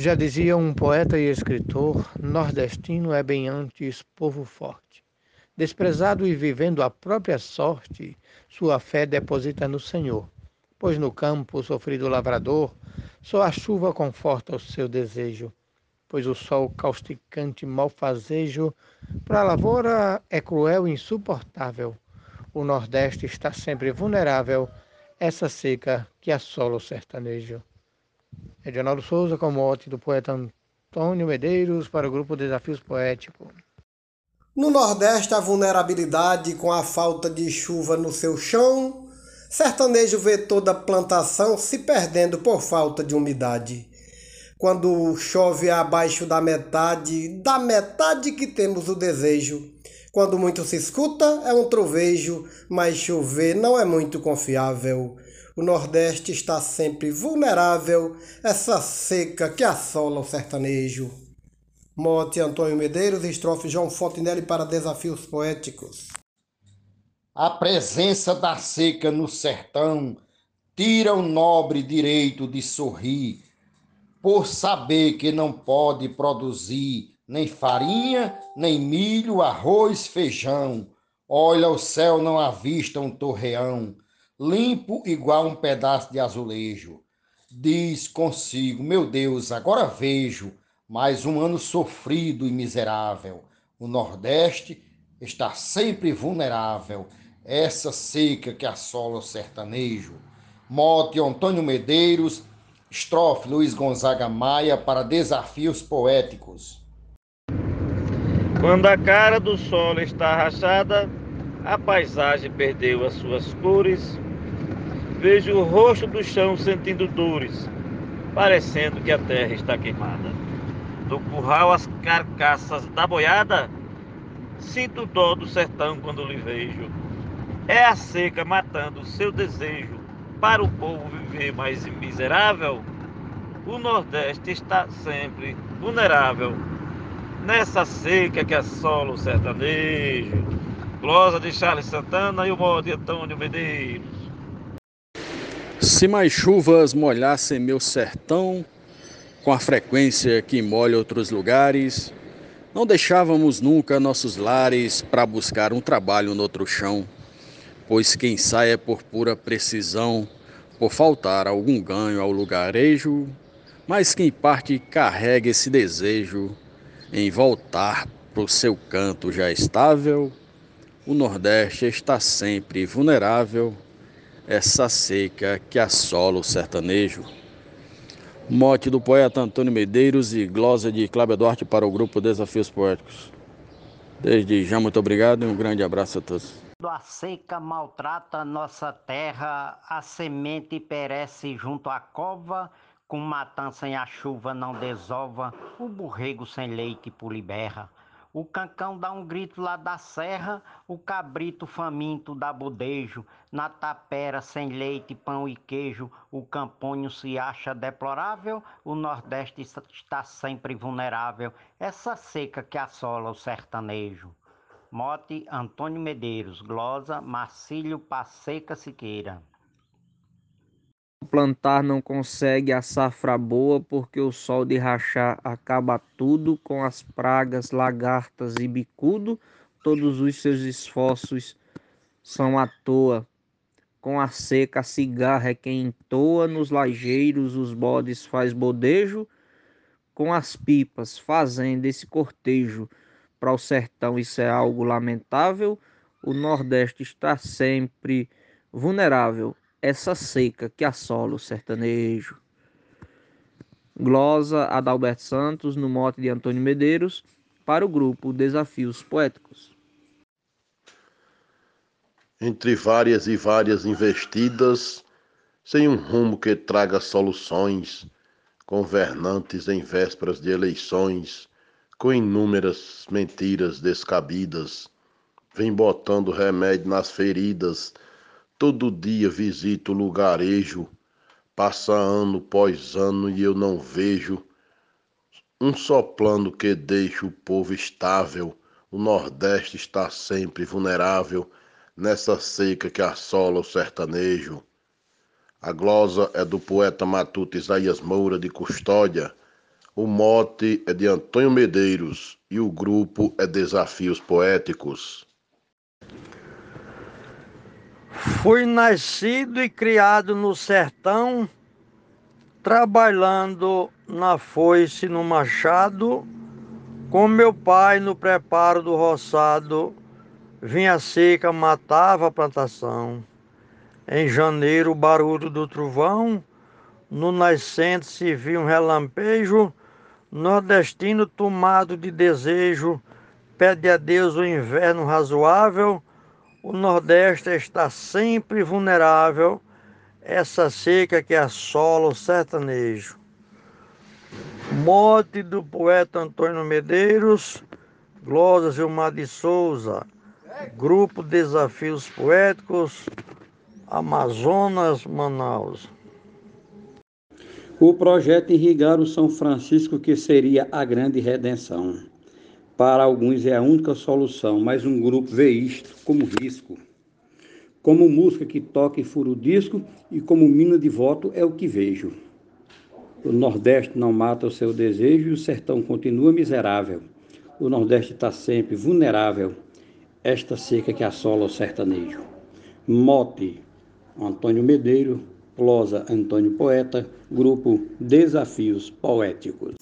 Já dizia um poeta e escritor, nordestino é bem antes povo forte. Desprezado e vivendo a própria sorte, sua fé deposita no Senhor. Pois no campo sofrido lavrador, só a chuva conforta o seu desejo. Pois o sol causticante malfazejo, para a lavoura é cruel e insuportável. O Nordeste está sempre vulnerável, essa seca que assola o sertanejo. Edionaldo Souza com mote do poeta Antônio Medeiros para o grupo Desafios Poéticos. No Nordeste, a vulnerabilidade com a falta de chuva no seu chão, sertanejo vê toda a plantação se perdendo por falta de umidade. Quando chove abaixo da metade, da metade que temos o desejo. Quando muito se escuta, é um trovejo, mas chover não é muito confiável. O Nordeste está sempre vulnerável, essa seca que assola o sertanejo. Mote Antônio Medeiros, estrofe João Fontenelle para Desafios Poéticos. A presença da seca no sertão tira o nobre direito de sorrir, por saber que não pode produzir nem farinha, nem milho, arroz, feijão. Olha o céu, não avista um torreão limpo igual um pedaço de azulejo. Diz consigo, meu Deus, agora vejo mais um ano sofrido e miserável. O Nordeste está sempre vulnerável. Essa seca que assola o sertanejo. Mote Antônio Medeiros, estrofe Luiz Gonzaga Maia para desafios poéticos. Quando a cara do sol está rachada, a paisagem perdeu as suas cores, Vejo o rosto do chão sentindo dores, parecendo que a terra está queimada. Do curral as carcaças da boiada, sinto dó do sertão quando lhe vejo. É a seca matando o seu desejo para o povo viver mais miserável. O Nordeste está sempre vulnerável nessa seca que assola o sertanejo. Glosa de Charles Santana e o modo de Antônio Medeiros. Se mais chuvas molhassem meu sertão, com a frequência que molha outros lugares, não deixávamos nunca nossos lares para buscar um trabalho no outro chão, pois quem sai é por pura precisão, por faltar algum ganho ao lugarejo, mas quem parte carrega esse desejo em voltar pro seu canto já estável. O Nordeste está sempre vulnerável essa seca que assola o sertanejo. Mote do poeta Antônio Medeiros e glosa de Cláudio Duarte para o grupo Desafios Poéticos. Desde já, muito obrigado e um grande abraço a todos. A seca maltrata nossa terra, a semente perece junto à cova, com matança em a chuva não desova, o borrego sem leite puliberra. O cancão dá um grito lá da serra, o cabrito faminto dá bodejo, na tapera sem leite, pão e queijo, o camponho se acha deplorável, o Nordeste está sempre vulnerável, essa seca que assola o sertanejo. Mote Antônio Medeiros, glosa Marcílio Passeca Siqueira plantar não consegue a safra boa porque o sol de rachar acaba tudo com as pragas, lagartas e bicudo, todos os seus esforços são à toa. Com a seca a cigarra é quem entoa, nos lajeiros os bodes faz bodejo, com as pipas fazendo esse cortejo. Para o sertão isso é algo lamentável, o Nordeste está sempre vulnerável essa seca que assola o sertanejo. Glosa Adalberto Santos, no mote de Antônio Medeiros, para o grupo Desafios Poéticos. Entre várias e várias investidas, sem um rumo que traga soluções, governantes em vésperas de eleições, com inúmeras mentiras descabidas, vem botando remédio nas feridas Todo dia visito o lugarejo, passa ano pós ano e eu não vejo um só plano que deixe o povo estável. O Nordeste está sempre vulnerável nessa seca que assola o sertanejo. A glosa é do poeta matuto Isaías Moura de Custódia. O mote é de Antônio Medeiros e o grupo é Desafios Poéticos. Fui nascido e criado no sertão, trabalhando na foice no machado, com meu pai no preparo do roçado, vinha seca, matava a plantação. Em janeiro, o barulho do trovão, no nascente se viu um relampejo, nordestino tomado de desejo, pede a Deus o inverno razoável, o Nordeste está sempre vulnerável, essa seca que assola o sertanejo. Morte do poeta Antônio Medeiros, Glória Gilmar de Souza, Grupo Desafios Poéticos, Amazonas, Manaus. O projeto Irrigar o São Francisco, que seria a grande redenção. Para alguns é a única solução, mas um grupo vê isto como risco. Como música que toca e fura o disco e como mina de voto é o que vejo. O Nordeste não mata o seu desejo e o sertão continua miserável. O Nordeste está sempre vulnerável. Esta seca que assola o sertanejo. Mote, Antônio Medeiro, Plosa Antônio Poeta, Grupo Desafios Poéticos.